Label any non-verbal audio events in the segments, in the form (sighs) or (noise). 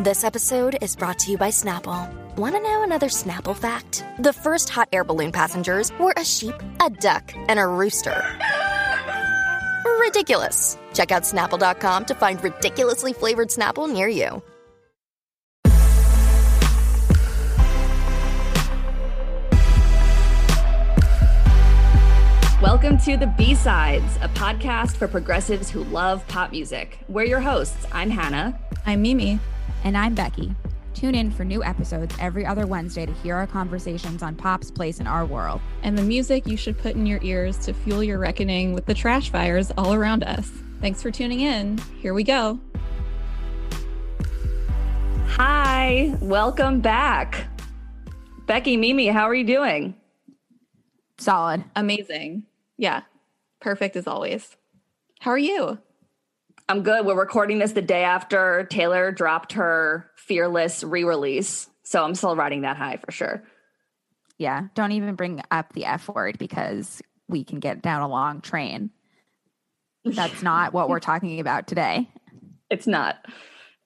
This episode is brought to you by Snapple. Want to know another Snapple fact? The first hot air balloon passengers were a sheep, a duck, and a rooster. Ridiculous. Check out snapple.com to find ridiculously flavored Snapple near you. Welcome to the B Sides, a podcast for progressives who love pop music. We're your hosts. I'm Hannah. I'm Mimi. And I'm Becky. Tune in for new episodes every other Wednesday to hear our conversations on pop's place in our world. And the music you should put in your ears to fuel your reckoning with the trash fires all around us. Thanks for tuning in. Here we go. Hi, welcome back. Becky, Mimi, how are you doing? Solid. Amazing. Yeah, perfect as always. How are you? I'm good. We're recording this the day after Taylor dropped her Fearless re release. So I'm still riding that high for sure. Yeah. Don't even bring up the F word because we can get down a long train. That's not what we're talking about today. It's not.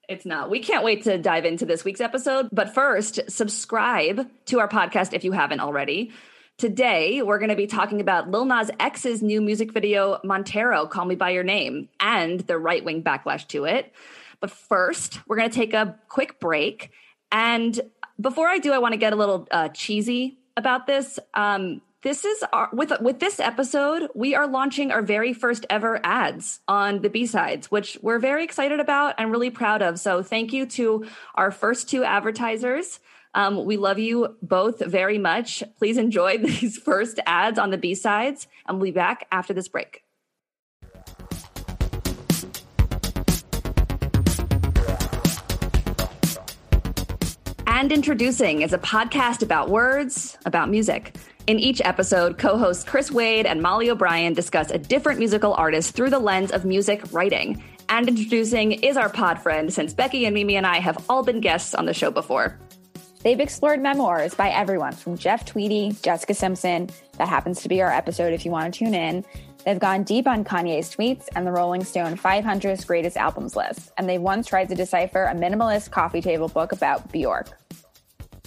It's not. We can't wait to dive into this week's episode. But first, subscribe to our podcast if you haven't already. Today, we're going to be talking about Lil Nas X's new music video, Montero, Call Me By Your Name, and the right wing backlash to it. But first, we're going to take a quick break. And before I do, I want to get a little uh, cheesy about this. Um, this is our, with with this episode, we are launching our very first ever ads on the B sides, which we're very excited about and really proud of. So, thank you to our first two advertisers. Um, we love you both very much. Please enjoy (laughs) these first ads on the B sides, and we'll be back after this break. And Introducing is a podcast about words, about music. In each episode, co hosts Chris Wade and Molly O'Brien discuss a different musical artist through the lens of music writing. And Introducing is our pod friend since Becky and Mimi and I have all been guests on the show before. They've explored memoirs by everyone from Jeff Tweedy, Jessica Simpson. That happens to be our episode if you want to tune in. They've gone deep on Kanye's tweets and the Rolling Stone 500 greatest albums list. And they once tried to decipher a minimalist coffee table book about Bjork.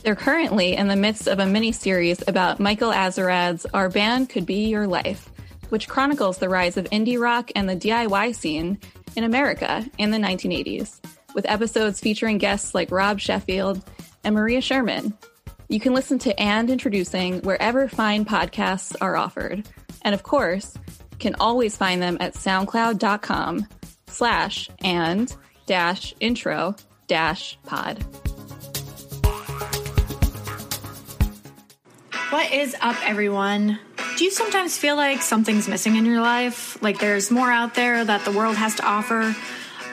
They're currently in the midst of a mini series about Michael Azerrad's Our Band Could Be Your Life, which chronicles the rise of indie rock and the DIY scene in America in the 1980s, with episodes featuring guests like Rob Sheffield and Maria Sherman. You can listen to And Introducing wherever fine podcasts are offered. And of course, can always find them at soundcloud.com slash and dash intro dash pod. What is up, everyone? Do you sometimes feel like something's missing in your life? Like there's more out there that the world has to offer?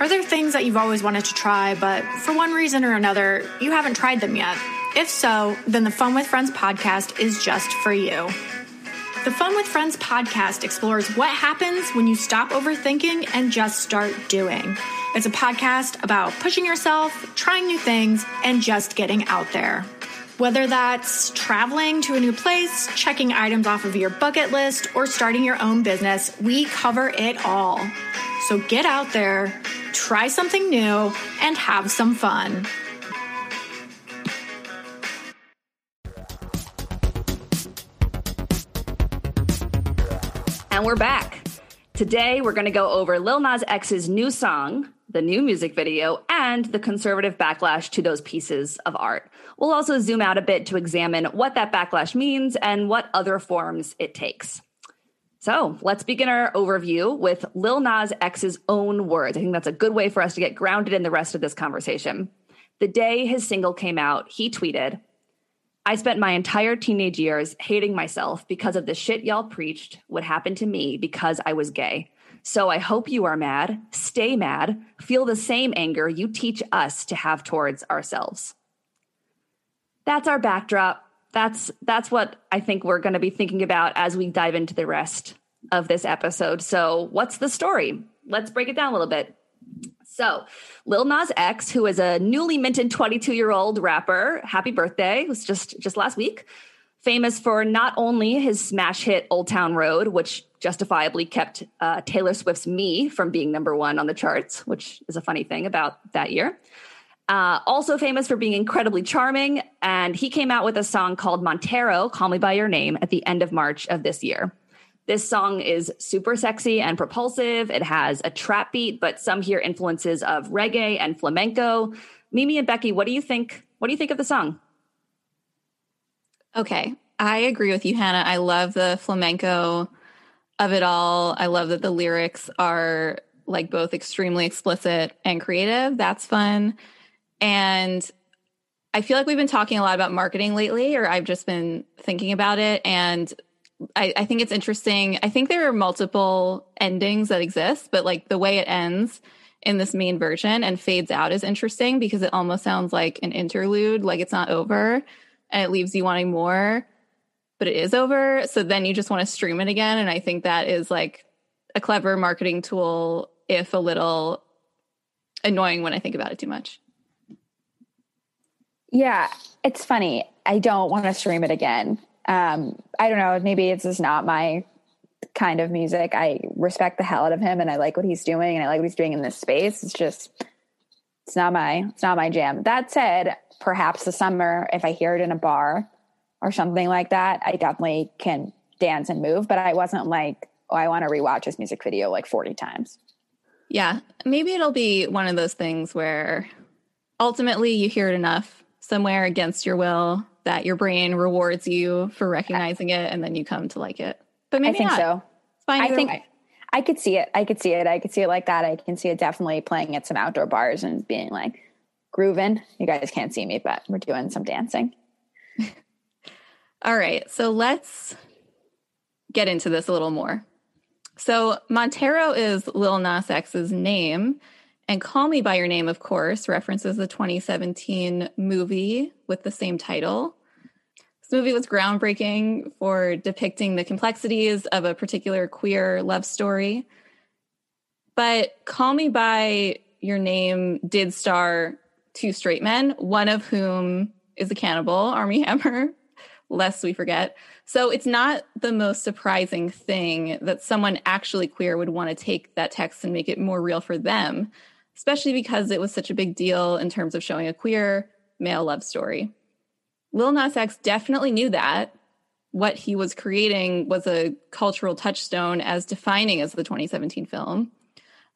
Are there things that you've always wanted to try, but for one reason or another, you haven't tried them yet? If so, then the Fun with Friends podcast is just for you. The Fun with Friends podcast explores what happens when you stop overthinking and just start doing. It's a podcast about pushing yourself, trying new things, and just getting out there. Whether that's traveling to a new place, checking items off of your bucket list, or starting your own business, we cover it all. So get out there, try something new, and have some fun. And we're back. Today, we're going to go over Lil Nas X's new song, the new music video, and the conservative backlash to those pieces of art. We'll also zoom out a bit to examine what that backlash means and what other forms it takes. So let's begin our overview with Lil Nas X's own words. I think that's a good way for us to get grounded in the rest of this conversation. The day his single came out, he tweeted, I spent my entire teenage years hating myself because of the shit y'all preached would happen to me because I was gay. So I hope you are mad, stay mad, feel the same anger you teach us to have towards ourselves. That's our backdrop that's that's what I think we're going to be thinking about as we dive into the rest of this episode. So, what's the story? Let's break it down a little bit. So, Lil Nas X, who is a newly minted 22 year old rapper, happy birthday, was just just last week, famous for not only his smash hit Old Town Road, which justifiably kept uh, Taylor Swift's Me from being number one on the charts, which is a funny thing about that year, Uh, also famous for being incredibly charming, and he came out with a song called Montero, Call Me By Your Name, at the end of March of this year. This song is super sexy and propulsive. It has a trap beat, but some hear influences of reggae and flamenco. Mimi and Becky, what do you think? What do you think of the song? Okay, I agree with you, Hannah. I love the flamenco of it all. I love that the lyrics are like both extremely explicit and creative. That's fun. And I feel like we've been talking a lot about marketing lately, or I've just been thinking about it. And I, I, think it's interesting. I think there are multiple endings that exist, but like the way it ends in this main version and fades out is interesting because it almost sounds like an interlude, like it's not over and it leaves you wanting more, but it is over. So then you just want to stream it again. And I think that is like a clever marketing tool, if a little annoying when I think about it too much. Yeah, it's funny. I don't want to stream it again. Um, I don't know. Maybe it's just not my kind of music. I respect the hell out of him and I like what he's doing and I like what he's doing in this space. It's just it's not my it's not my jam. That said, perhaps the summer if I hear it in a bar or something like that, I definitely can dance and move, but I wasn't like, oh, I want to rewatch this music video like 40 times. Yeah, maybe it'll be one of those things where ultimately you hear it enough somewhere against your will that your brain rewards you for recognizing it and then you come to like it. But maybe I think not. so. I think way. I could see it. I could see it. I could see it like that. I can see it definitely playing at some outdoor bars and being like grooving. You guys can't see me, but we're doing some dancing. (laughs) All right. So let's get into this a little more. So Montero is Lil Nas X's name, and Call Me By Your Name, of course, references the 2017 movie with the same title. This movie was groundbreaking for depicting the complexities of a particular queer love story. But Call Me By Your Name did star two straight men, one of whom is a cannibal, Armie (laughs) Hammer, lest we forget. So it's not the most surprising thing that someone actually queer would want to take that text and make it more real for them, especially because it was such a big deal in terms of showing a queer male love story. Lil Nas X definitely knew that. What he was creating was a cultural touchstone as defining as the 2017 film.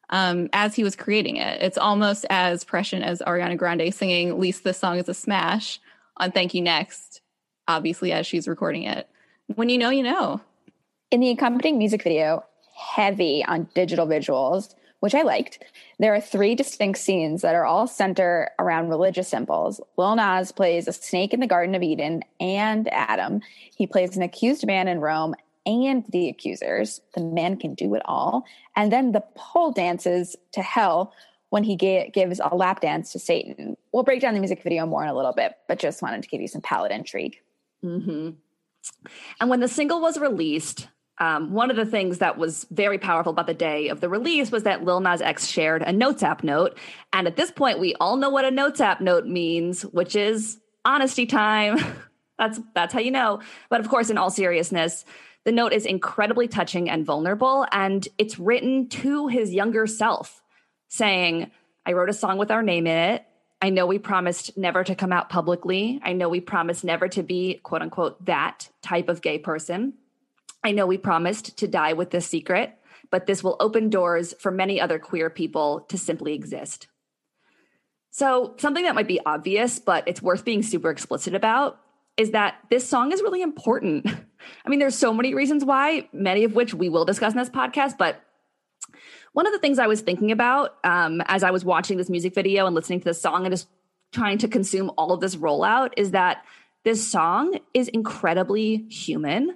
Um, as he was creating it, it's almost as prescient as Ariana Grande singing "At least this song is a smash" on "Thank You Next," obviously as she's recording it. When you know, you know. In the accompanying music video, heavy on digital visuals, which I liked. There are three distinct scenes that are all center around religious symbols. Lil Nas plays a snake in the Garden of Eden and Adam. He plays an accused man in Rome and the accusers. The man can do it all. And then the pole dances to hell when he ga- gives a lap dance to Satan. We'll break down the music video more in a little bit, but just wanted to give you some palette intrigue. Mm-hmm. And when the single was released, um, one of the things that was very powerful about the day of the release was that Lil Nas X shared a Notes app note. And at this point, we all know what a Notes app note means, which is honesty time. (laughs) that's that's how you know. But of course, in all seriousness, the note is incredibly touching and vulnerable, and it's written to his younger self, saying, "I wrote a song with our name in it. I know we promised never to come out publicly. I know we promised never to be quote unquote that type of gay person." I know we promised to die with this secret, but this will open doors for many other queer people to simply exist. So, something that might be obvious, but it's worth being super explicit about is that this song is really important. (laughs) I mean, there's so many reasons why, many of which we will discuss in this podcast, but one of the things I was thinking about um, as I was watching this music video and listening to this song and just trying to consume all of this rollout is that this song is incredibly human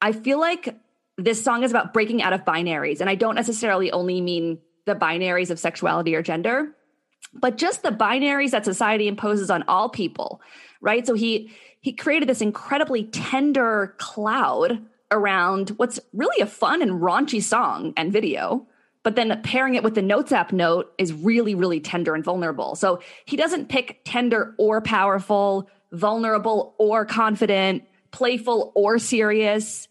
I feel like this song is about breaking out of binaries. And I don't necessarily only mean the binaries of sexuality or gender, but just the binaries that society imposes on all people, right? So he he created this incredibly tender cloud around what's really a fun and raunchy song and video. But then pairing it with the Notes app note is really, really tender and vulnerable. So he doesn't pick tender or powerful, vulnerable or confident, playful or serious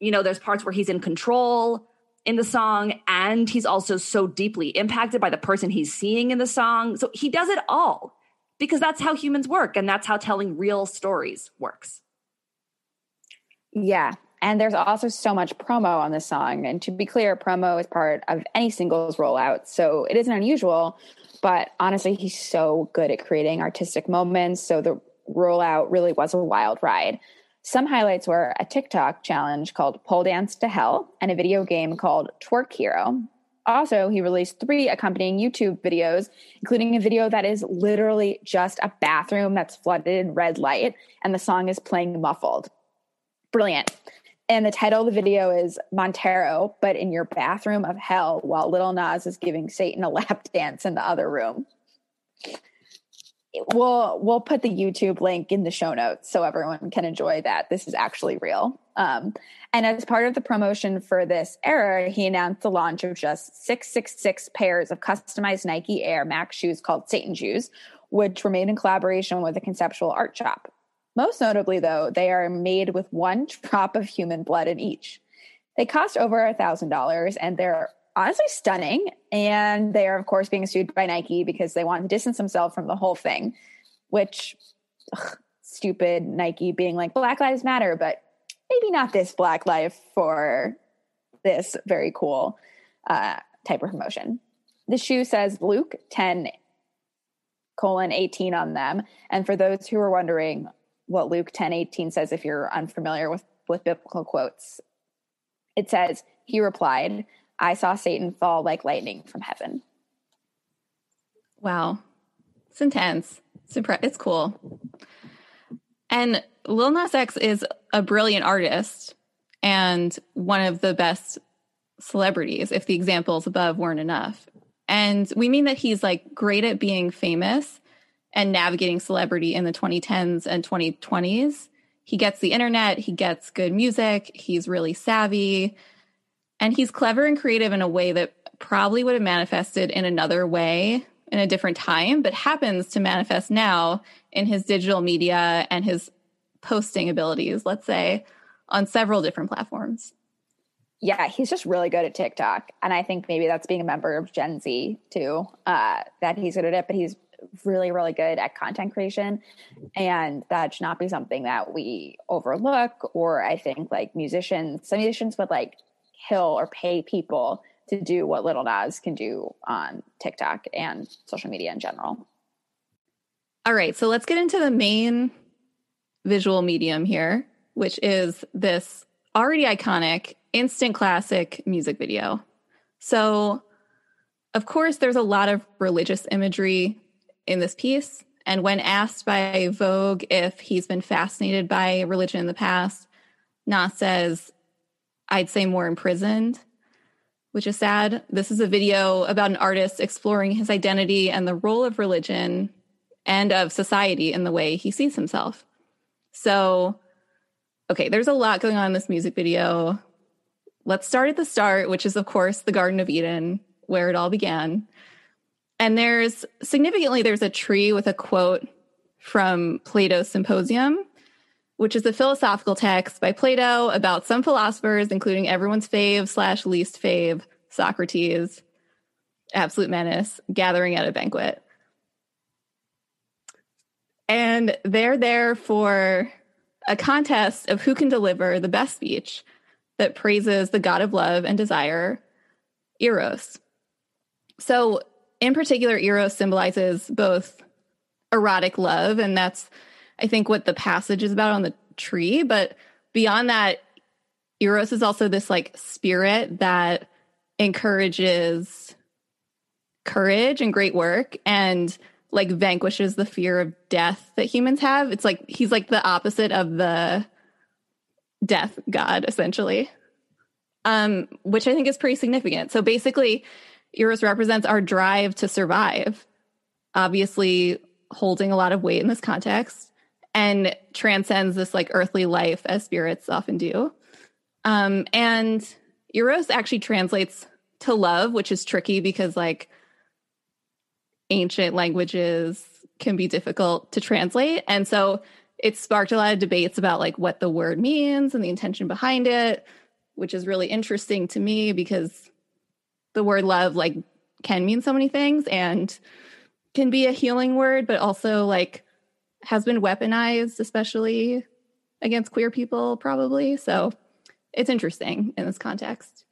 you know, there's parts where he's in control. in the song and he's also so deeply impacted by the person he's seeing in the song. So he does it all because that's how humans work and that's how telling real stories works. Yeah. And there's also so much promo on this song. And to be clear, promo is part of any singles rollout. So it isn't unusual, but honestly, he's so good at creating artistic moments. So the rollout really was a wild ride. Some highlights were a TikTok challenge called Pole Dance to Hell and a video game called Twerk Hero. Also, he released three accompanying YouTube videos, including a video that is literally just a bathroom that's flooded in red light, and the song is playing muffled. Brilliant. And the title of the video is Montero, but in your bathroom of hell, while Lil Nas is giving Satan a lap dance in the other room we'll we'll put the YouTube link in the show notes so everyone can enjoy that. This is actually real. Um, and as part of the promotion for this era, he announced the launch of just 666 pairs of customized Nike Air Max shoes called Satan Shoes, which were made in collaboration with a conceptual art shop. Most notably, though, they are made with one drop of human blood in each. They cost over a thousand dollars and they're honestly stunning. And they are, of course, being sued by Nike because they want to distance themselves from the whole thing, which ugh, stupid Nike being like Black Lives Matter, but maybe not this Black Life for this very cool uh, type of promotion. The shoe says Luke 10 colon 18 on them. And for those who are wondering what Luke 10 18 says, if you're unfamiliar with, with biblical quotes, it says, He replied, I saw Satan fall like lightning from heaven. Wow. It's intense. It's, cool. And Lil Nas X is a brilliant artist and one of the best celebrities, if the examples above weren't enough. And we mean that he's like great at being famous and navigating celebrity in the 2010s and 2020s. He gets the internet, he gets good music, he's really savvy. And he's clever and creative in a way that probably would have manifested in another way in a different time, but happens to manifest now in his digital media and his posting abilities, let's say, on several different platforms. Yeah, he's just really good at TikTok. And I think maybe that's being a member of Gen Z too, uh, that he's good at it, but he's really, really good at content creation. And that should not be something that we overlook. Or I think like musicians, some musicians would like kill or pay people to do what Little Nas can do on TikTok and social media in general. All right, so let's get into the main visual medium here, which is this already iconic, instant classic music video. So, of course, there's a lot of religious imagery in this piece. And when asked by Vogue if he's been fascinated by religion in the past, Nas says, I'd say more imprisoned, which is sad. This is a video about an artist exploring his identity and the role of religion and of society in the way he sees himself. So, okay, there's a lot going on in this music video. Let's start at the start, which is, of course, the Garden of Eden, where it all began. And there's significantly, there's a tree with a quote from Plato's Symposium which is a philosophical text by Plato about some philosophers, including everyone's fave slash least fave, Socrates, absolute menace, gathering at a banquet. And they're there for a contest of who can deliver the best speech that praises the god of love and desire, Eros. So, in particular, Eros symbolizes both erotic love, and that's I think, what the passage is about on the tree. But beyond that, Eros is also this like spirit that encourages courage and great work and like vanquishes the fear of death that humans have. It's like he's like the opposite of the death god, essentially. Um, which I think is pretty significant. So basically, Eros represents our drive to survive, obviously holding a lot of weight in this context and transcends this like earthly life as spirits often do. Um, and Eros actually translates to love, which is tricky because like ancient languages can be difficult to translate. And so it sparked a lot of debates about like what the word means and the intention behind it. which is really interesting to me because the word love like can mean so many things and can be a healing word, but also like has been weaponized, especially against queer people, probably. So it's interesting in this context.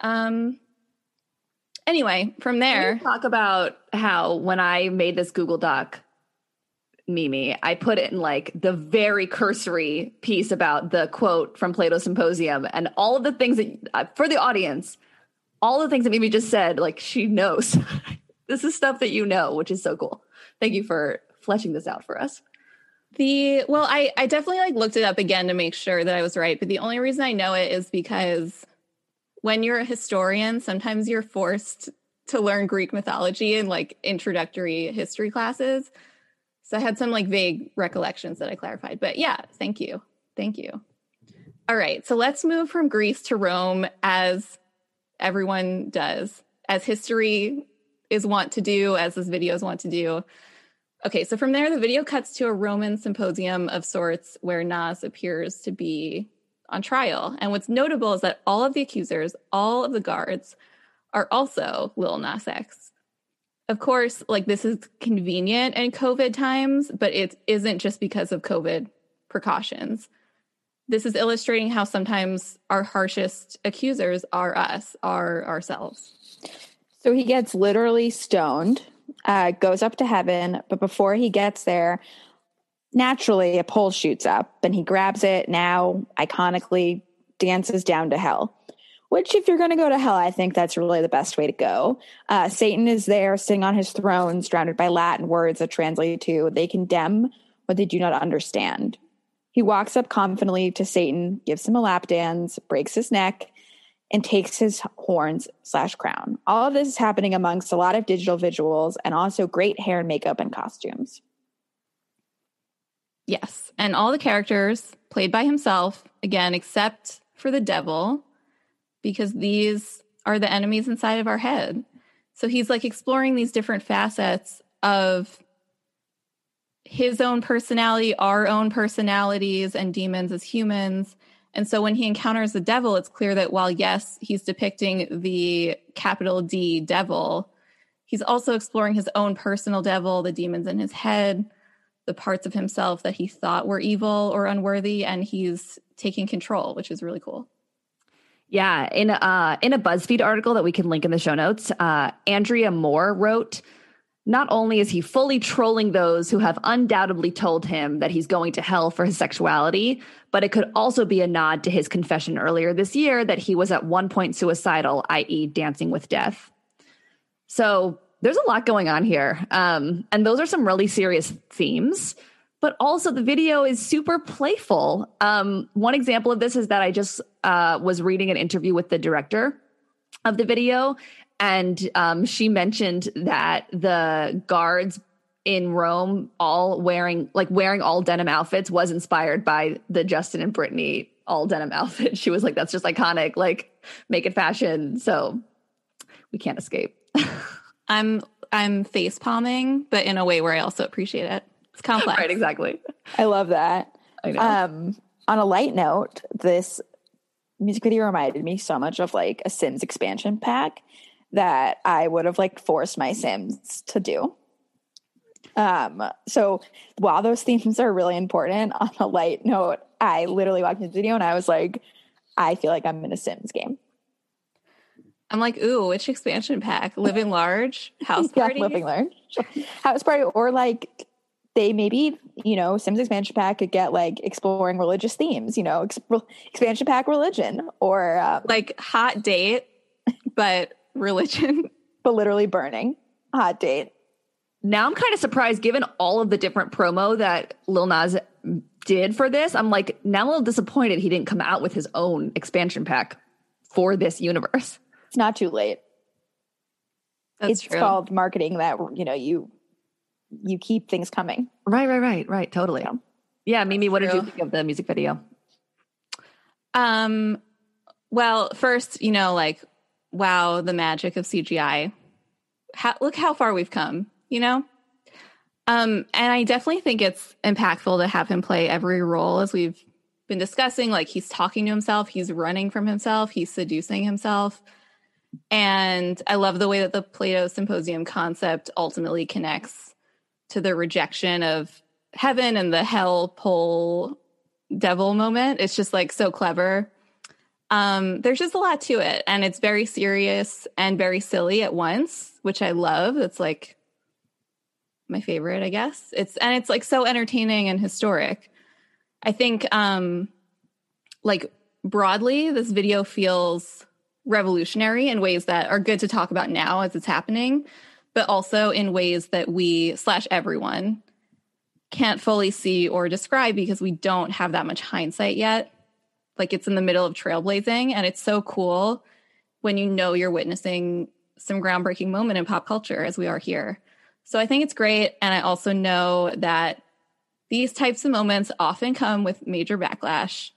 Um, anyway, from there, talk about how when I made this Google Doc, Mimi, I put it in like the very cursory piece about the quote from Plato's Symposium and all of the things that uh, for the audience, all the things that Mimi just said, like she knows. (laughs) this is stuff that you know, which is so cool. Thank you for fleshing this out for us. The well, I I definitely like looked it up again to make sure that I was right, but the only reason I know it is because when you're a historian, sometimes you're forced to learn Greek mythology in like introductory history classes. So I had some like vague recollections that I clarified. But yeah, thank you. Thank you. All right. So let's move from Greece to Rome as everyone does, as history is want to do, as this video is wont to do. Okay, so from there, the video cuts to a Roman symposium of sorts where Nas appears to be on trial. And what's notable is that all of the accusers, all of the guards, are also Lil Nas X. Of course, like this is convenient in COVID times, but it isn't just because of COVID precautions. This is illustrating how sometimes our harshest accusers are us, are ourselves. So he gets literally stoned uh, goes up to heaven, but before he gets there, naturally a pole shoots up and he grabs it. Now, iconically, dances down to hell. Which, if you're going to go to hell, I think that's really the best way to go. Uh, Satan is there, sitting on his throne, surrounded by Latin words that translate to "They condemn what they do not understand." He walks up confidently to Satan, gives him a lap dance, breaks his neck, and takes his horns slash crown. All of this is happening amongst a lot of digital visuals and also great hair and makeup and costumes. Yes. And all the characters played by himself, again, except for the devil, because these are the enemies inside of our head. So he's like exploring these different facets of his own personality, our own personalities, and demons as humans and so when he encounters the devil, it's clear that while, yes, he's depicting the capital D devil, he's also exploring his own personal devil, the demons in his head, the parts of himself that he thought were evil or unworthy, and he's taking control, which is really cool. Yeah, in uh in a BuzzFeed article that we can link in the show notes, uh Andrea Moore wrote not only is he fully trolling those who have undoubtedly told him that he's going to hell for his sexuality, but it could also be a nod to his confession earlier this year that he was at one point suicidal, i.e., dancing with death. So there's a lot going on here. Um, and those are some really serious themes. But also, the video is super playful. Um, one example of this is that I just uh, was reading an interview with the director of the video, and um, she mentioned that the guards in Rome all wearing like wearing all denim outfits was inspired by the Justin and Britney all denim outfit. (laughs) She was like, that's just iconic, like make it fashion. So we can't escape. (laughs) I'm I'm face palming, but in a way where I also appreciate it. It's complex. right, exactly. I love that. I know. Um, on a light note, this music video reminded me so much of like a Sims expansion pack that I would have like forced my Sims to do. Um, so while those themes are really important, on a light note, I literally watched the video and I was like, I feel like I'm in a Sims game. I'm like, ooh, which expansion pack? Living large, (laughs) house party, yeah, living large, house party, or like they maybe you know Sims expansion pack could get like exploring religious themes, you know, expansion pack religion, or um, like hot date, but religion, (laughs) but literally burning hot date. Now I'm kind of surprised, given all of the different promo that Lil Nas did for this. I'm like now a little disappointed he didn't come out with his own expansion pack for this universe. It's not too late. That's it's true. called marketing that you know you you keep things coming. Right, right, right, right. Totally. Yeah, yeah Mimi, what did you think of the music video? Um, well, first, you know, like, wow, the magic of CGI. How, look how far we've come you know? Um, and I definitely think it's impactful to have him play every role as we've been discussing. Like he's talking to himself, he's running from himself, he's seducing himself. And I love the way that the Plato Symposium concept ultimately connects to the rejection of heaven and the hell pole devil moment. It's just like so clever. Um, there's just a lot to it, and it's very serious and very silly at once, which I love. It's like my favorite, I guess. It's and it's like so entertaining and historic. I think um like broadly this video feels revolutionary in ways that are good to talk about now as it's happening, but also in ways that we slash everyone can't fully see or describe because we don't have that much hindsight yet. Like it's in the middle of trailblazing and it's so cool when you know you're witnessing some groundbreaking moment in pop culture as we are here. So I think it's great and I also know that these types of moments often come with major backlash,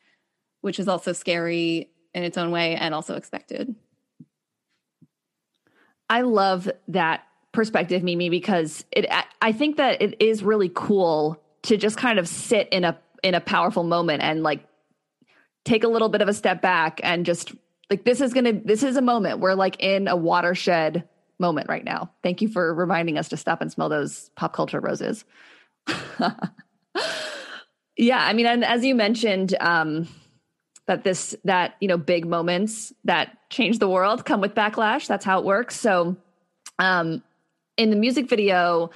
which is also scary in its own way and also expected. I love that perspective, Mimi, because it I think that it is really cool to just kind of sit in a in a powerful moment and like take a little bit of a step back and just like this is gonna this is a moment we're like in a watershed moment right now. Thank you for reminding us to stop and smell those pop culture roses. (laughs) yeah, I mean, and as you mentioned, um, that this that you know big moments that change the world come with backlash. That's how it works. So, um, in the music video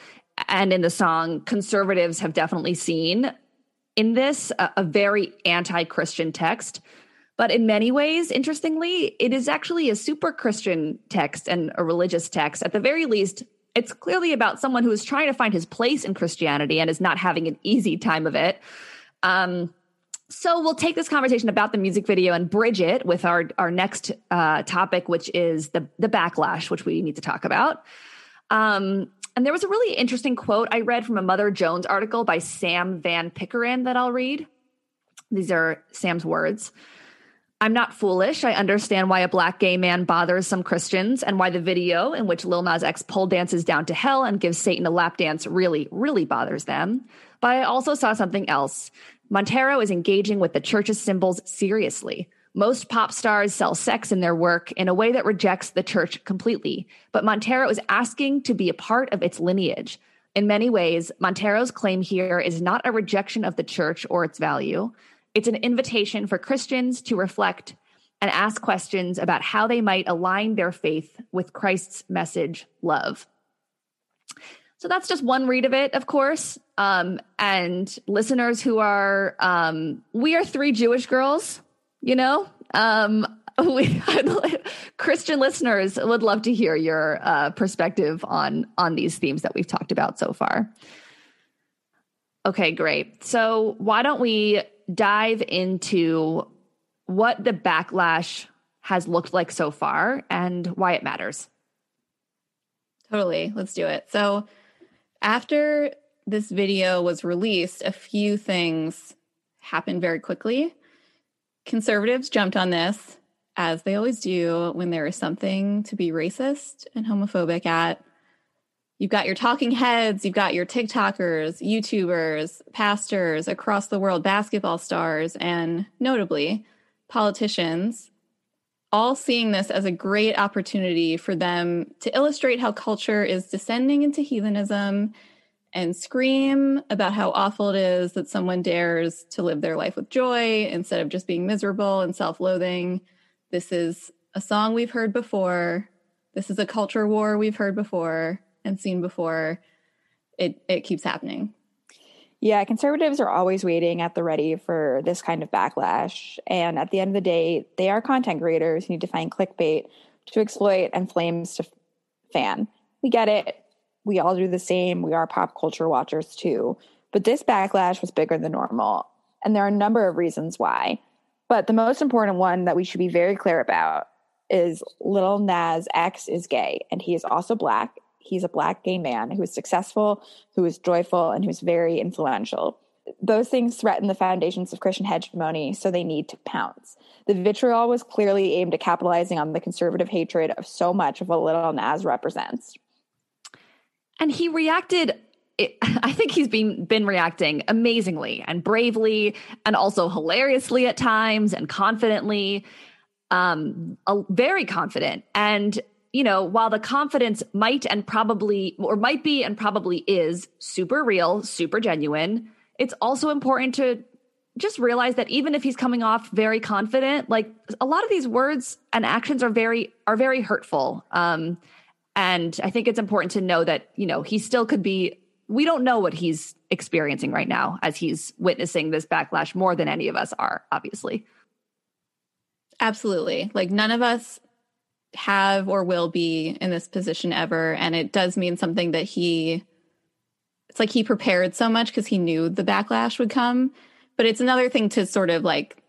and in the song, conservatives have definitely seen in this a, a very anti-Christian text. But in many ways, interestingly, it is actually a super Christian text and a religious text. At the very least, it's clearly about someone who is trying to find his place in Christianity and is not having an easy time of it. Um, so we'll take this conversation about the music video and bridge it with our our next uh, topic, which is the the backlash, which we need to talk about. Um, and there was a really interesting quote I read from a Mother Jones article by Sam Van Pykeren that I'll read. These are Sam's words. I'm not foolish. I understand why a black gay man bothers some Christians and why the video in which Lil Nas X pole dances down to hell and gives Satan a lap dance really, really bothers them. But I also saw something else. Montero is engaging with the church's symbols seriously. Most pop stars sell sex in their work in a way that rejects the church completely, but Montero is asking to be a part of its lineage. In many ways, Montero's claim here is not a rejection of the church or its value. It's an invitation for Christians to reflect and ask questions about how they might align their faith with Christ's message, love. So that's just one read of it, of course. Um, and listeners who are, um, we are three Jewish girls, you know, um, (laughs) we (laughs) Christian listeners would love to hear your uh, perspective on on these themes that we've talked about so far. Okay, great. So why don't we dive into what the backlash has looked like so far and why it matters? Totally. Let's do it. So after this video was released, a few things happened very quickly. Conservatives jumped on this, as they always do when there is something to be racist and homophobic at. You've got your talking heads, you've got your TikTokers, YouTubers, pastors across the world, basketball stars, and notably politicians, all seeing this as a great opportunity for them to illustrate how culture is descending into heathenism and scream about how awful it is that someone dares to live their life with joy instead of just being miserable and self loathing. This is a song we've heard before. This is a culture war we've heard before and seen before. It, it keeps happening. Yeah, conservatives are always waiting at the ready for this kind of backlash. And at the end of the day, they are content creators who need to find clickbait to exploit and flames to fan. We get it we all do the same. We are pop culture watchers too. But this backlash was bigger than normal. And there are a number of reasons why. But the most important one that we should be very clear about is Lil Nas X is gay and he is also black. He's a black gay man who is successful, who is joyful, and who's very influential. Those things threaten the foundations of Christian hegemony, so they need to pounce. The vitriol was clearly aimed at capitalizing on the conservative hatred of so much of what Lil Nas represents. And he reacted (laughs) I think he's been been reacting amazingly and bravely and also hilariously at times and confidently um very confident. And you know while the confidence might and probably or might be and probably is super real super genuine it's also important to just realize that even if he's coming off very confident like a lot of these words and actions are very are very hurtful. Um and i think it's important to know that you know he still could be we don't know what he's experiencing right now as he's witnessing this backlash more than any of us are, obviously. Absolutely. Like none of us have or will be in this position ever. And it does mean something that he, it's like he prepared so much because he knew the backlash would come. But it's another thing to sort of like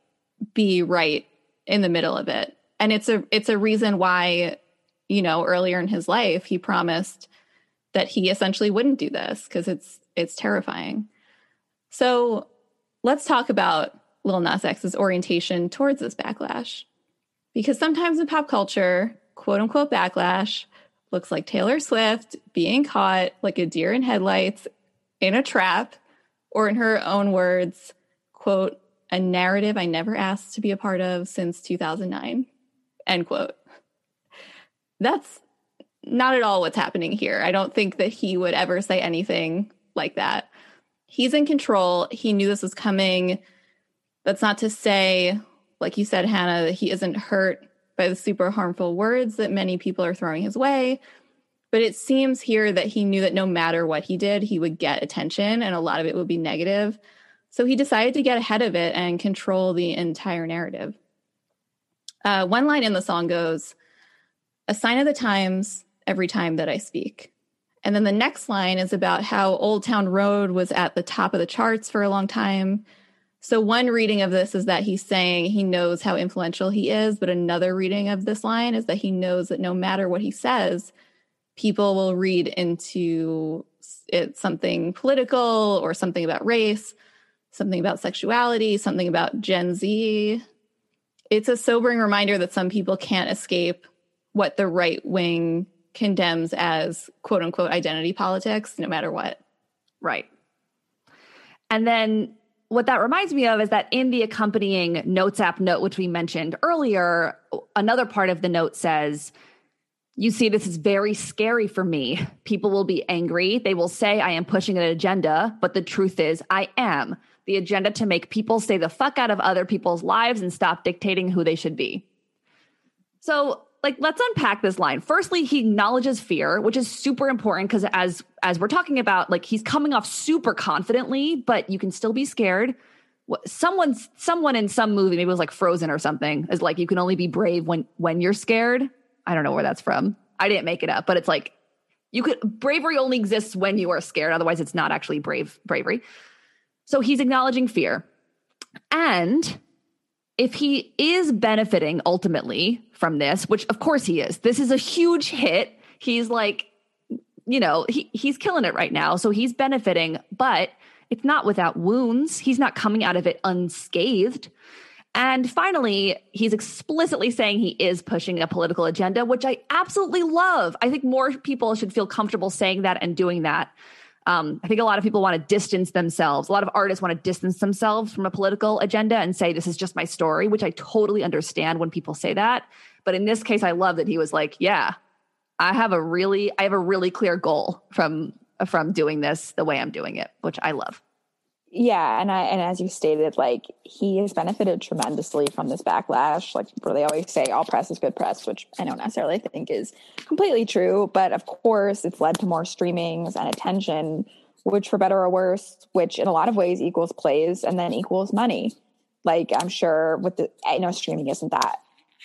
be right in the middle of it. And it's a it's a reason why, you know, earlier in his life he promised that he essentially wouldn't do this because it's it's terrifying. So let's talk about Lil Nas X's orientation towards this backlash. Because sometimes in pop culture, quote unquote backlash looks like Taylor Swift being caught like a deer in headlights in a trap, or in her own words, quote, a narrative I never asked to be a part of since 2009, end quote. That's not at all what's happening here. I don't think that he would ever say anything like that. He's in control. He knew this was coming. That's not to say, like you said, Hannah, that he isn't hurt by the super harmful words that many people are throwing his way. But it seems here that he knew that no matter what he did, he would get attention and a lot of it would be negative. So he decided to get ahead of it and control the entire narrative. Uh, one line in the song goes, A sign of the times, every time that I speak. And then the next line is about how Old Town Road was at the top of the charts for a long time. So, one reading of this is that he's saying he knows how influential he is, but another reading of this line is that he knows that no matter what he says, people will read into it something political or something about race, something about sexuality, something about Gen Z. It's a sobering reminder that some people can't escape what the right wing condemns as quote unquote identity politics, no matter what. Right. And then what that reminds me of is that in the accompanying Notes app note, which we mentioned earlier, another part of the note says, you see, this is very scary for me. People will be angry. They will say I am pushing an agenda, but the truth is, I am. The agenda to make people stay the fuck out of other people's lives and stop dictating who they should be. So like let's unpack this line. Firstly he acknowledges fear which is super important because as as we're talking about like he's coming off super confidently but you can still be scared. Someone someone in some movie maybe it was like frozen or something is like you can only be brave when when you're scared. I don't know where that's from. I didn't make it up but it's like you could bravery only exists when you are scared. Otherwise it's not actually brave bravery. So he's acknowledging fear. And if he is benefiting ultimately from this, which of course he is, this is a huge hit. He's like, you know, he, he's killing it right now. So he's benefiting, but it's not without wounds. He's not coming out of it unscathed. And finally, he's explicitly saying he is pushing a political agenda, which I absolutely love. I think more people should feel comfortable saying that and doing that um, I think a lot of people want to distance themselves. A lot of artists want to distance themselves from a political agenda and say, this is just my story, which I totally understand when people say that. But in this case, I love that he was like, yeah, I have a really, I have a really clear goal from, from doing this the way I'm doing it, which I love yeah and i and as you stated like he has benefited tremendously from this backlash. Like where they always say all press is good press which i don't necessarily think is completely true but of course it's led to more streamings and attention which for better or worse which in a lot of ways equals plays and then equals money. Like i'm sure with the i know streaming isn't that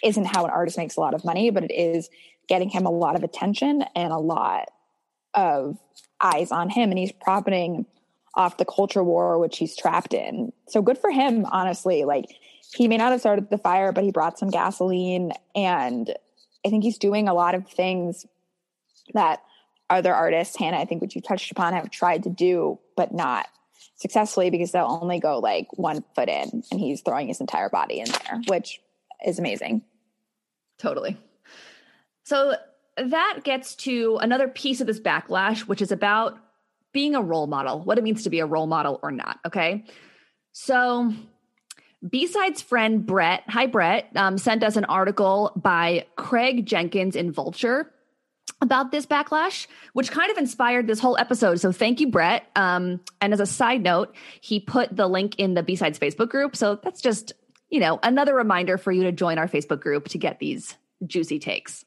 isn't how an artist makes a lot of money but it is getting him a lot of attention and a lot of eyes on him and he's profiting off the culture war which he's trapped in. So good for him, honestly. Like he may not have started the fire, but he brought some gasoline and I think he's doing a lot of things that other artists, Hannah, I think what you touched upon, have tried to do, but not successfully because they'll only go like one foot in and he's throwing his entire body in there, which is amazing. Totally. So that gets to another piece of this backlash, which is about being a role model, what it means to be a role model or not. Okay. So, B-Side's friend Brett, hi Brett, um, sent us an article by Craig Jenkins in Vulture about this backlash, which kind of inspired this whole episode. So thank you, Brett. Um, and as a side note, he put the link in the B-Sides Facebook group. So that's just, you know, another reminder for you to join our Facebook group to get these juicy takes.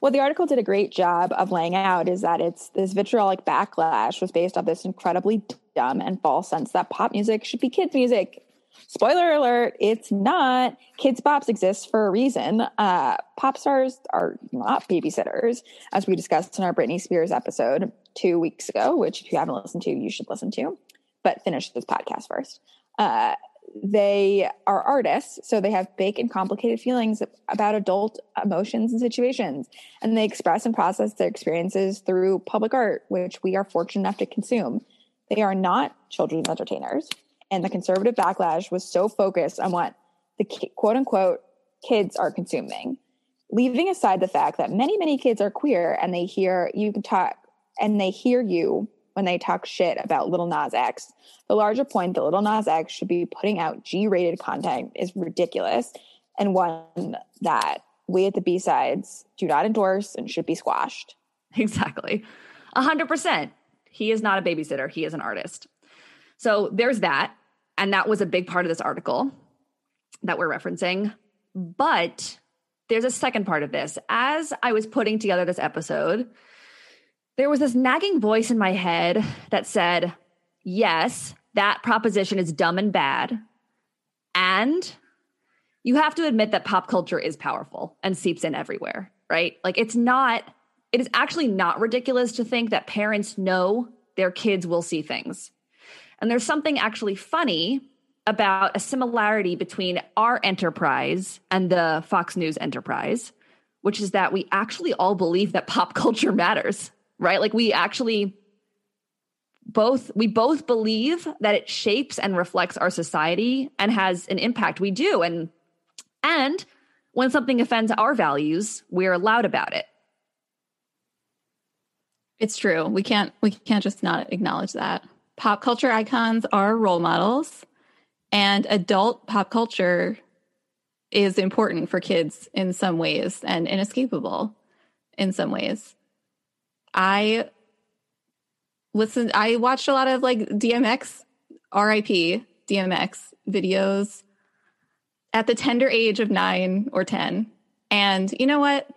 What the article did a great job of laying out is that it's this vitriolic backlash was based off this incredibly dumb and false sense that pop music should be kids' music. Spoiler alert, it's not. Kidz Bops exists for a reason. Uh, pop stars are not babysitters, as we discussed in our Britney Spears episode two weeks ago, which if you haven't listened to, you should listen to. But finish this podcast first. Uh, they are artists, so they have big and complicated feelings about adult emotions and situations, and they express and process their experiences through public art, which we are fortunate enough to consume. They are not children's entertainers, and the conservative backlash was so focused on what the quote unquote kids are consuming, leaving aside the fact that many, many kids are queer and they hear you talk and they hear you when they talk shit about Lil Nas X. The larger point that Lil Nas X should be putting out G rated content is ridiculous and one that we at the B sides do not endorse and should be squashed. (laughs) Exactly. A hundred percent. He is not a babysitter. He is an artist. So there's that. And that was a big part of this article that we're referencing. But there's a second part of this. As I was putting together this episode, there was this nagging voice in my head that said, yes, that proposition is dumb and bad. And you have to admit that pop culture is powerful and seeps in everywhere, right? Like it's not, it is actually not ridiculous to think that parents know their kids will see things. And there's something actually funny about a similarity between our enterprise and the Fox News enterprise, which is that we actually all believe that pop culture matters right? Like we actually both we both believe that it shapes and reflects our society and has an impact. We do. And and when something offends our values, we're loud about it. It's true. We can't we can't just not acknowledge that. Pop culture icons are role models and adult pop culture is important for kids in some ways and inescapable in some ways. I listened, I watched a lot of like DMX, RIP, DMX videos at the tender age of nine or 10. And you know what?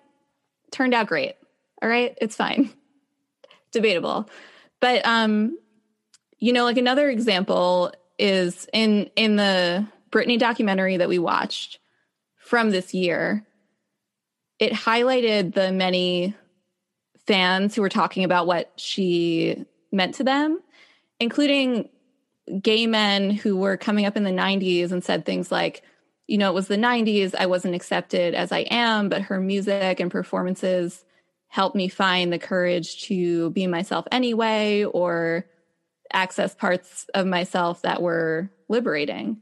Turned out great. All right. It's fine. (laughs) Debatable. But, um, you know, like another example is in, in the Britney documentary that we watched from this year, it highlighted the many fans who were talking about what she meant to them, including gay men who were coming up in the 90s and said things like, you know, it was the 90s, I wasn't accepted as I am, but her music and performances helped me find the courage to be myself anyway or access parts of myself that were liberating.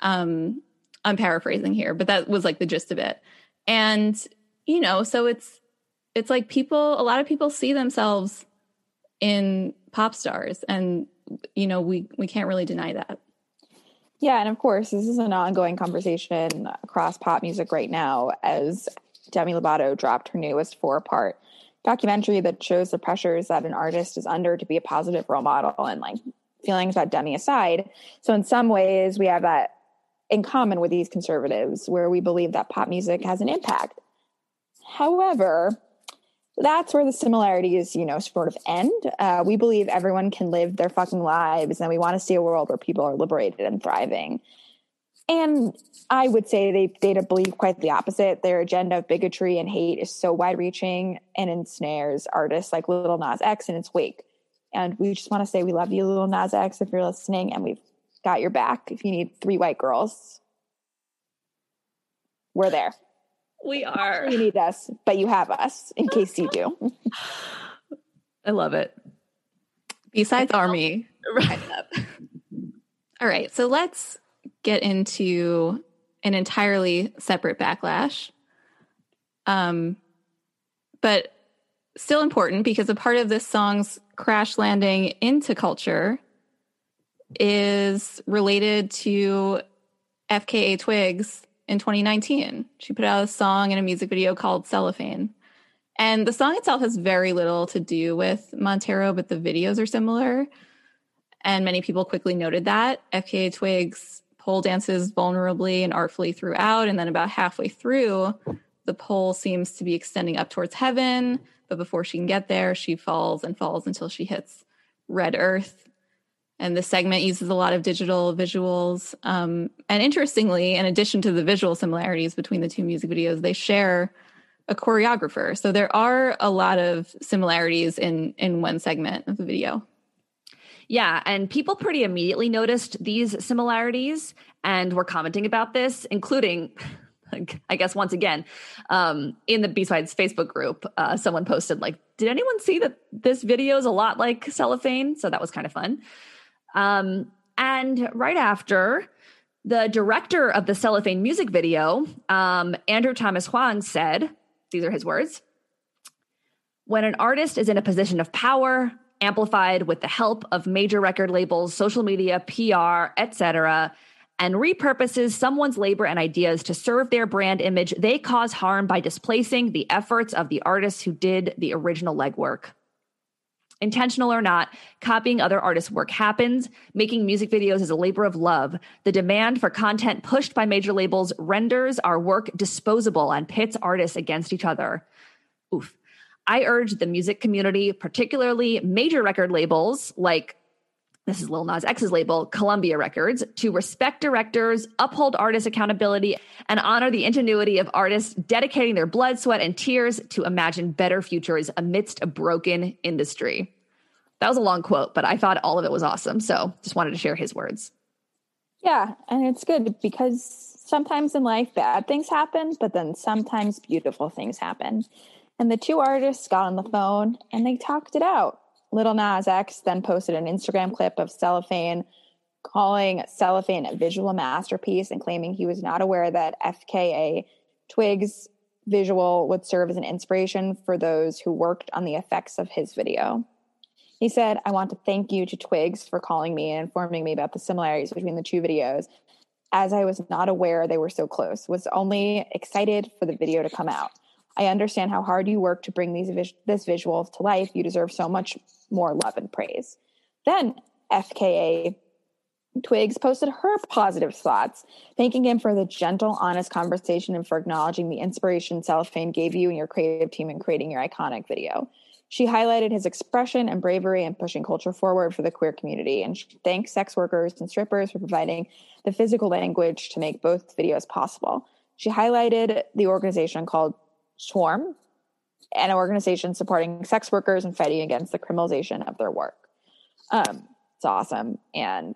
Um, I'm paraphrasing here, but that was like the gist of it. And, you know, so it's it's like people a lot of people see themselves in pop stars and you know we we can't really deny that. Yeah and of course this is an ongoing conversation across pop music right now as demi lovato dropped her newest four part documentary that shows the pressures that an artist is under to be a positive role model and like feelings about demi aside. So in some ways we have that in common with these conservatives where we believe that pop music has an impact. However that's where the similarities, you know, sort of end. Uh, we believe everyone can live their fucking lives, and we want to see a world where people are liberated and thriving. And I would say they they believe quite the opposite. Their agenda of bigotry and hate is so wide reaching and ensnares artists like Lil Nas X in its wake. And we just want to say we love you, Lil Nas X, if you're listening, and we've got your back. If you need three white girls, we're there. We are. You need us, but you have us in case you do. I love it. B-Sides Army. Right. All right. So let's get into an entirely separate backlash. Um, but still important because a part of this song's crash landing into culture is related to FKA Twigs in 2019. She put out a song and a music video called Cellophane. And the song itself has very little to do with Montero, but the videos are similar. And many people quickly noted that. FKA Twigs pole dances vulnerably and artfully throughout. And then about halfway through, the pole seems to be extending up towards heaven. But before she can get there, she falls and falls until she hits red earth. And the segment uses a lot of digital visuals. Um, and interestingly, in addition to the visual similarities between the two music videos, they share a choreographer. So there are a lot of similarities in in one segment of the video. Yeah, and people pretty immediately noticed these similarities and were commenting about this, including (laughs) I guess once again, um, in the B-Sides Facebook group, uh, someone posted like, "Did anyone see that this video is a lot like cellophane?" So that was kind of fun. Um, and right after, the director of the cellophane music video, um, Andrew Thomas Huang, said, "These are his words." When an artist is in a position of power, amplified with the help of major record labels, social media, PR, etc., and repurposes someone's labor and ideas to serve their brand image, they cause harm by displacing the efforts of the artists who did the original legwork. Intentional or not, copying other artists' work happens. Making music videos is a labor of love. The demand for content pushed by major labels renders our work disposable and pits artists against each other. Oof. I urge the music community, particularly major record labels like this is Lil Nas X's label, Columbia Records, to respect directors, uphold artist accountability, and honor the ingenuity of artists dedicating their blood, sweat, and tears to imagine better futures amidst a broken industry. That was a long quote, but I thought all of it was awesome. So just wanted to share his words. Yeah, and it's good because sometimes in life bad things happen, but then sometimes beautiful things happen. And the two artists got on the phone and they talked it out. Lil Nas X then posted an Instagram clip of Cellophane calling Cellophane a visual masterpiece and claiming he was not aware that FKA Twigs visual would serve as an inspiration for those who worked on the effects of his video. He said, I want to thank you to Twigs for calling me and informing me about the similarities between the two videos, as I was not aware they were so close, was only excited for the video to come out. I understand how hard you work to bring these this visual to life. You deserve so much more love and praise. Then FKA Twigs posted her positive thoughts, thanking him for the gentle, honest conversation and for acknowledging the inspiration Cellophane gave you and your creative team in creating your iconic video. She highlighted his expression and bravery in pushing culture forward for the queer community, and she thanked sex workers and strippers for providing the physical language to make both videos possible. She highlighted the organization called Swarm, an organization supporting sex workers and fighting against the criminalization of their work. Um, it's awesome. And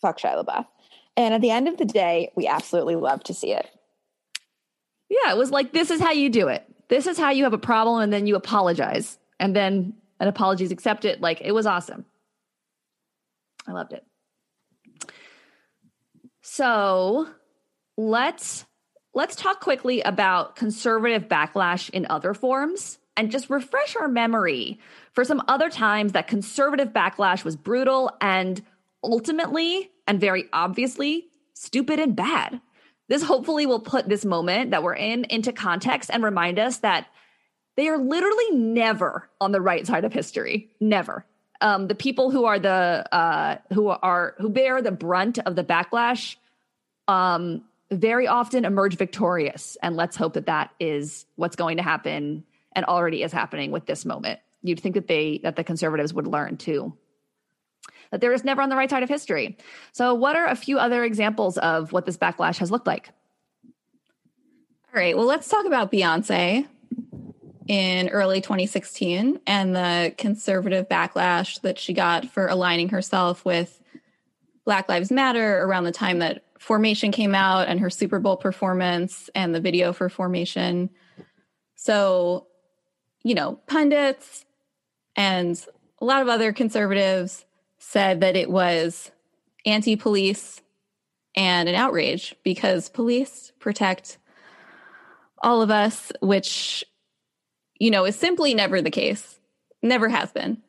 fuck Shia LaBeouf. And at the end of the day, we absolutely love to see it. Yeah, it was like, this is how you do it. This is how you have a problem, and then you apologize. And then an apology is accepted. Like, it was awesome. I loved it. So let's let's talk quickly about conservative backlash in other forms and just refresh our memory for some other times that conservative backlash was brutal and ultimately and very obviously stupid and bad. This hopefully will put this moment that we're in into context and remind us that they are literally never on the right side of history. Never. Um, the people who are the uh, who are who bear the brunt of the backlash um, very often emerge victorious. And let's hope that that is what's going to happen and already is happening with this moment. You'd think that they that the conservatives would learn too. That they're just never on the right side of history. So, what are a few other examples of what this backlash has looked like? All right. Well, let's talk about Beyonce in early 2016 and the conservative backlash that she got for aligning herself with Black Lives Matter around the time that Formation came out and her Super Bowl performance and the video for Formation. So, you know, pundits and a lot of other conservatives said that it was anti police and an outrage because police protect all of us, which you know, is simply never the case. Never has been.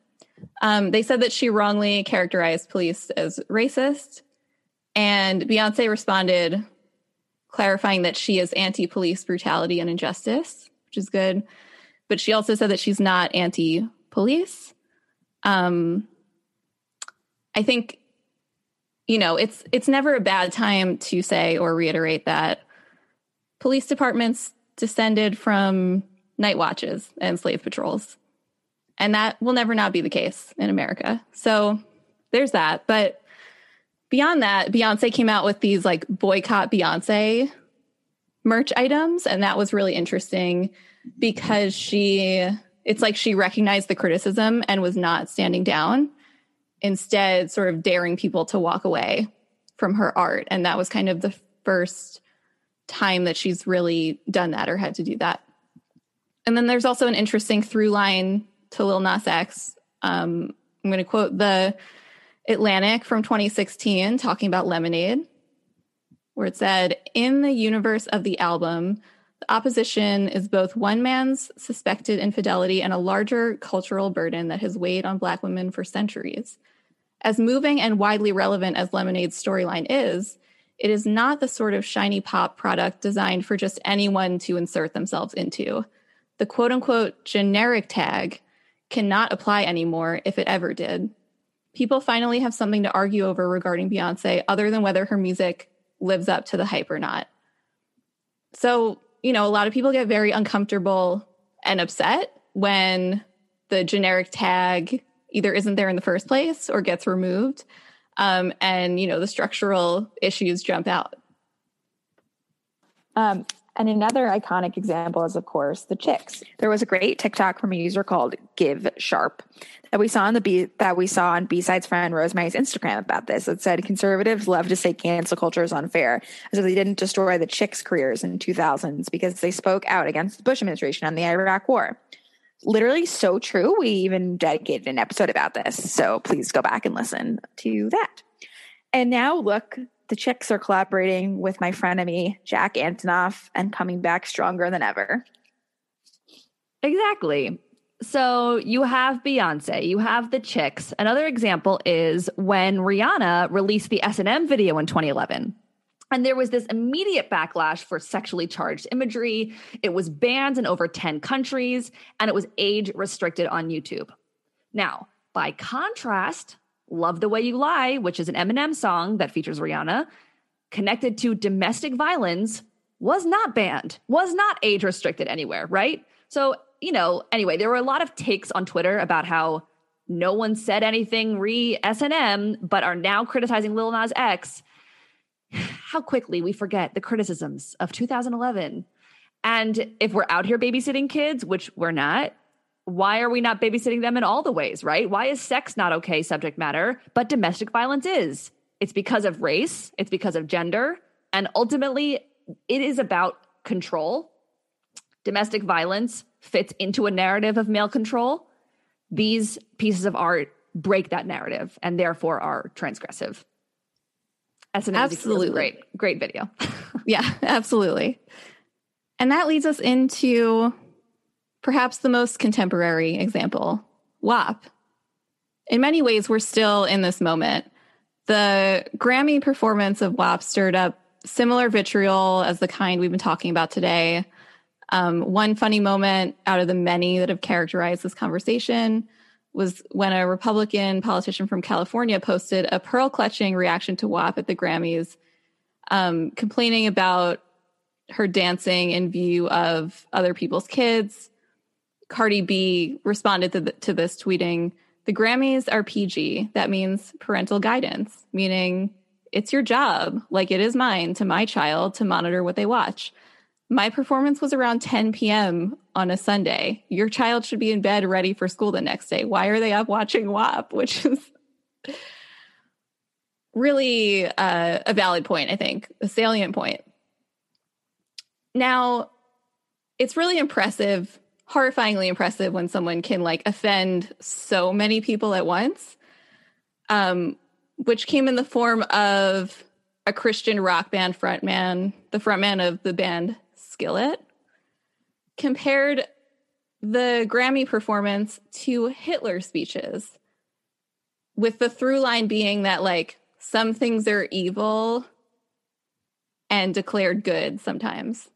Um, they said that she wrongly characterized police as racist. And Beyonce responded, clarifying that she is anti police brutality and injustice, which is good. But she also said that she's not anti police. Um, I think, you know, it's it's never a bad time to say or reiterate that police departments descended from night watches and slave patrols. And that will never not be the case in America. So there's that. But beyond that, Beyonce came out with these like boycott Beyonce merch items. And that was really interesting because she, it's like she recognized the criticism and was not standing down, instead, sort of daring people to walk away from her art. And that was kind of the first time that she's really done that or had to do that. And then there's also an interesting through line to Lil Nas X. Um, I'm going to quote the Atlantic from 2016 talking about Lemonade, where it said, In the universe of the album, the opposition is both one man's suspected infidelity and a larger cultural burden that has weighed on Black women for centuries. As moving and widely relevant as Lemonade's storyline is, it is not the sort of shiny pop product designed for just anyone to insert themselves into. The quote unquote generic tag cannot apply anymore if it ever did. People finally have something to argue over regarding Beyonce other than whether her music lives up to the hype or not. So, you know, a lot of people get very uncomfortable and upset when the generic tag either isn't there in the first place or gets removed. Um, and, you know, the structural issues jump out. Um, and another iconic example is, of course, the chicks. There was a great TikTok from a user called Give Sharp that we saw on the B that we saw on B-Side's friend Rosemary's Instagram about this. It said conservatives love to say cancel culture is unfair, as if they didn't destroy the chicks' careers in 2000s because they spoke out against the Bush administration and the Iraq War. Literally so true. We even dedicated an episode about this. So please go back and listen to that. And now look the chicks are collaborating with my frenemy, Jack Antonoff, and coming back stronger than ever. Exactly. So you have Beyonce, you have the chicks. Another example is when Rihanna released the S&M video in 2011. And there was this immediate backlash for sexually charged imagery. It was banned in over 10 countries and it was age restricted on YouTube. Now, by contrast, Love the Way You Lie, which is an Eminem song that features Rihanna, connected to domestic violence, was not banned, was not age restricted anywhere, right? So, you know, anyway, there were a lot of takes on Twitter about how no one said anything re S&M, but are now criticizing Lil Nas X. (sighs) How quickly we forget the criticisms of 2011. And if we're out here babysitting kids, which we're not, why are we not babysitting them in all the ways, right? Why is sex not okay subject matter, but domestic violence is? It's because of race, it's because of gender, and ultimately it is about control. Domestic violence fits into a narrative of male control. These pieces of art break that narrative and therefore are transgressive. As an absolutely great, great video. (laughs) yeah, (laughs) absolutely. And that leads us into perhaps the most contemporary example, WAP. In many ways, we're still in this moment. The Grammy performance of WAP stirred up similar vitriol as the kind we've been talking about today. Um, one funny moment out of the many that have characterized this conversation was when a Republican politician from California posted a pearl clutching reaction to WAP at the Grammys, um, complaining about her dancing in view of other people's kids Cardi B responded to, the, to this, tweeting, The Grammys are PG. That means parental guidance, meaning it's your job, like it is mine, to my child to monitor what they watch. My performance was around 10 p.m. on a Sunday. Your child should be in bed ready for school the next day. Why are they up watching WAP? (laughs) Which is really uh, a valid point, I think, a salient point. Now, it's really impressive horrifyingly impressive when someone can like offend so many people at once. Um, which came in the form of a Christian rock band frontman, the frontman of the band Skillet, compared the Grammy performance to Hitler speeches, with the through line being that, like, some things are evil and declared good sometimes.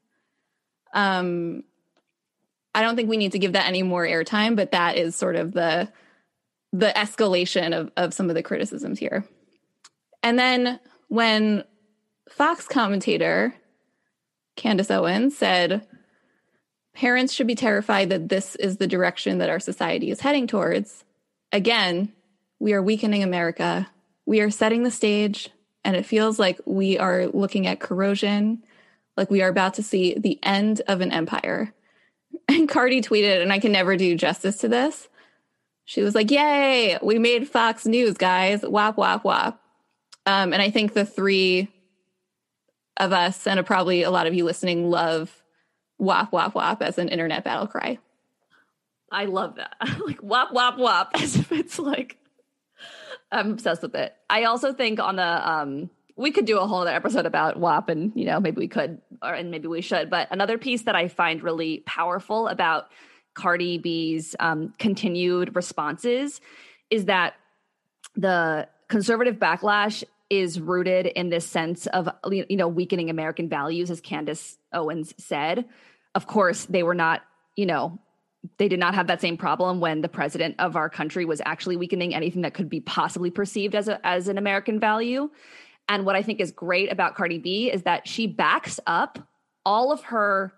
Um, I don't think we need to give that any more airtime, but that is sort of the the escalation of, of some of the criticisms here. And then when Fox commentator Candace Owens said, parents should be terrified that this is the direction that our society is heading towards. Again, we are weakening America. We are setting the stage, and it feels like we are looking at corrosion, like we are about to see the end of an empire. And Cardi tweeted, and I can never do justice to this. She was like, Yay, we made Fox News, guys. Wop, wop, wop. Um, and I think the three of us, and probably a lot of you listening, love wop, wop, wop as an internet battle cry. I love that. (laughs) like wop, wop, wop, (laughs) as if it's like, I'm obsessed with it. I also think on the, um, we could do a whole other episode about WAP and, you know, maybe we could, or, and maybe we should. But another piece that I find really powerful about Cardi B's um, continued responses is that the conservative backlash is rooted in this sense of you know weakening American values, as Candace Owens said. Of course, they were not, you know, they did not have that same problem when the president of our country was actually weakening anything that could be possibly perceived as a, as an American value. And what I think is great about Cardi B is that she backs up all of her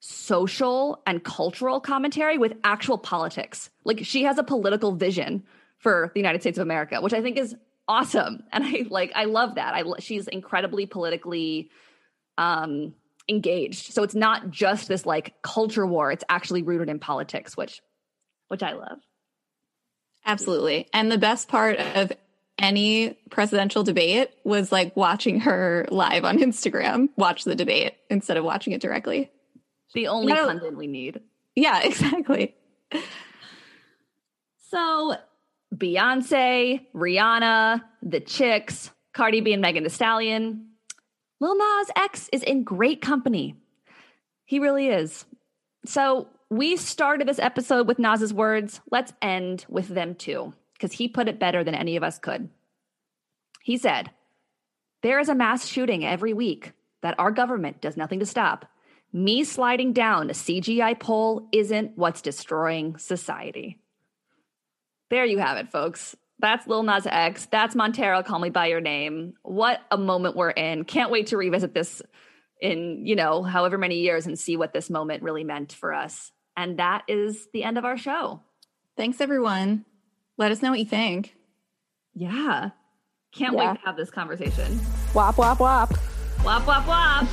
social and cultural commentary with actual politics. Like she has a political vision for the United States of America, which I think is awesome. (laughs) And I like I love that. I she's incredibly politically um engaged. So it's not just this like culture war, it's actually rooted in politics, which which I love. Absolutely. And the best part of any presidential debate was like watching her live on Instagram, watch the debate instead of watching it directly. The only you know, content we need. Yeah, (laughs) exactly. So Beyonce, Rihanna, the Chicks, Cardi B and Megan Thee Stallion. Lil Nas X is in great company. He really is. So we started this episode with Nas's words. Let's end with them too, because he put it better than any of us could. He said, There is a mass shooting every week that our government does nothing to stop. Me sliding down a CGI pole isn't what's destroying society. There you have it, folks. That's Lil Nas X. That's Montero, Call Me By Your Name. What a moment we're in. Can't wait to revisit this in, you know, however many years and see what this moment really meant for us. And that is the end of our show. Thanks, everyone. Let us know what you think. Yeah. Can't yeah. wait to have this conversation. Wop, wop, wop. Wop, wop, wop.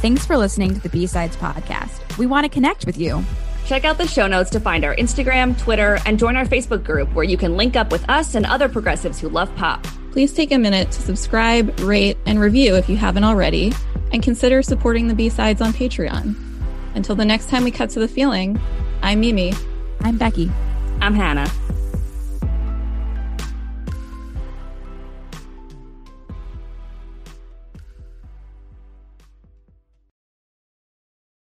Thanks for listening to the B-Sides podcast. We want to connect with you. Check out the show notes to find our Instagram, Twitter, and join our Facebook group where you can link up with us and other progressives who love pop. Please take a minute to subscribe, rate, and review if you haven't already, and consider supporting the B-Sides on Patreon. Until the next time we cut to the feeling, I'm Mimi. I'm Becky. I'm Hannah.